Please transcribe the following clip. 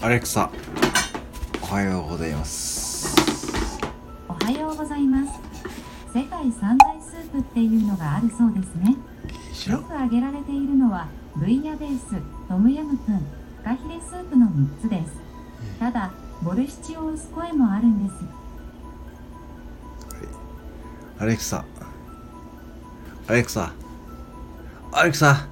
アレクサおはようございます。おはようございます。世界三大スープっていうのがあるそうですね。よく挙げられているのはブイヤベーストムヤムクンフカヒレスープの3つです。ただボルシチをウスコもあるんです。アレクサアレクサアレクサ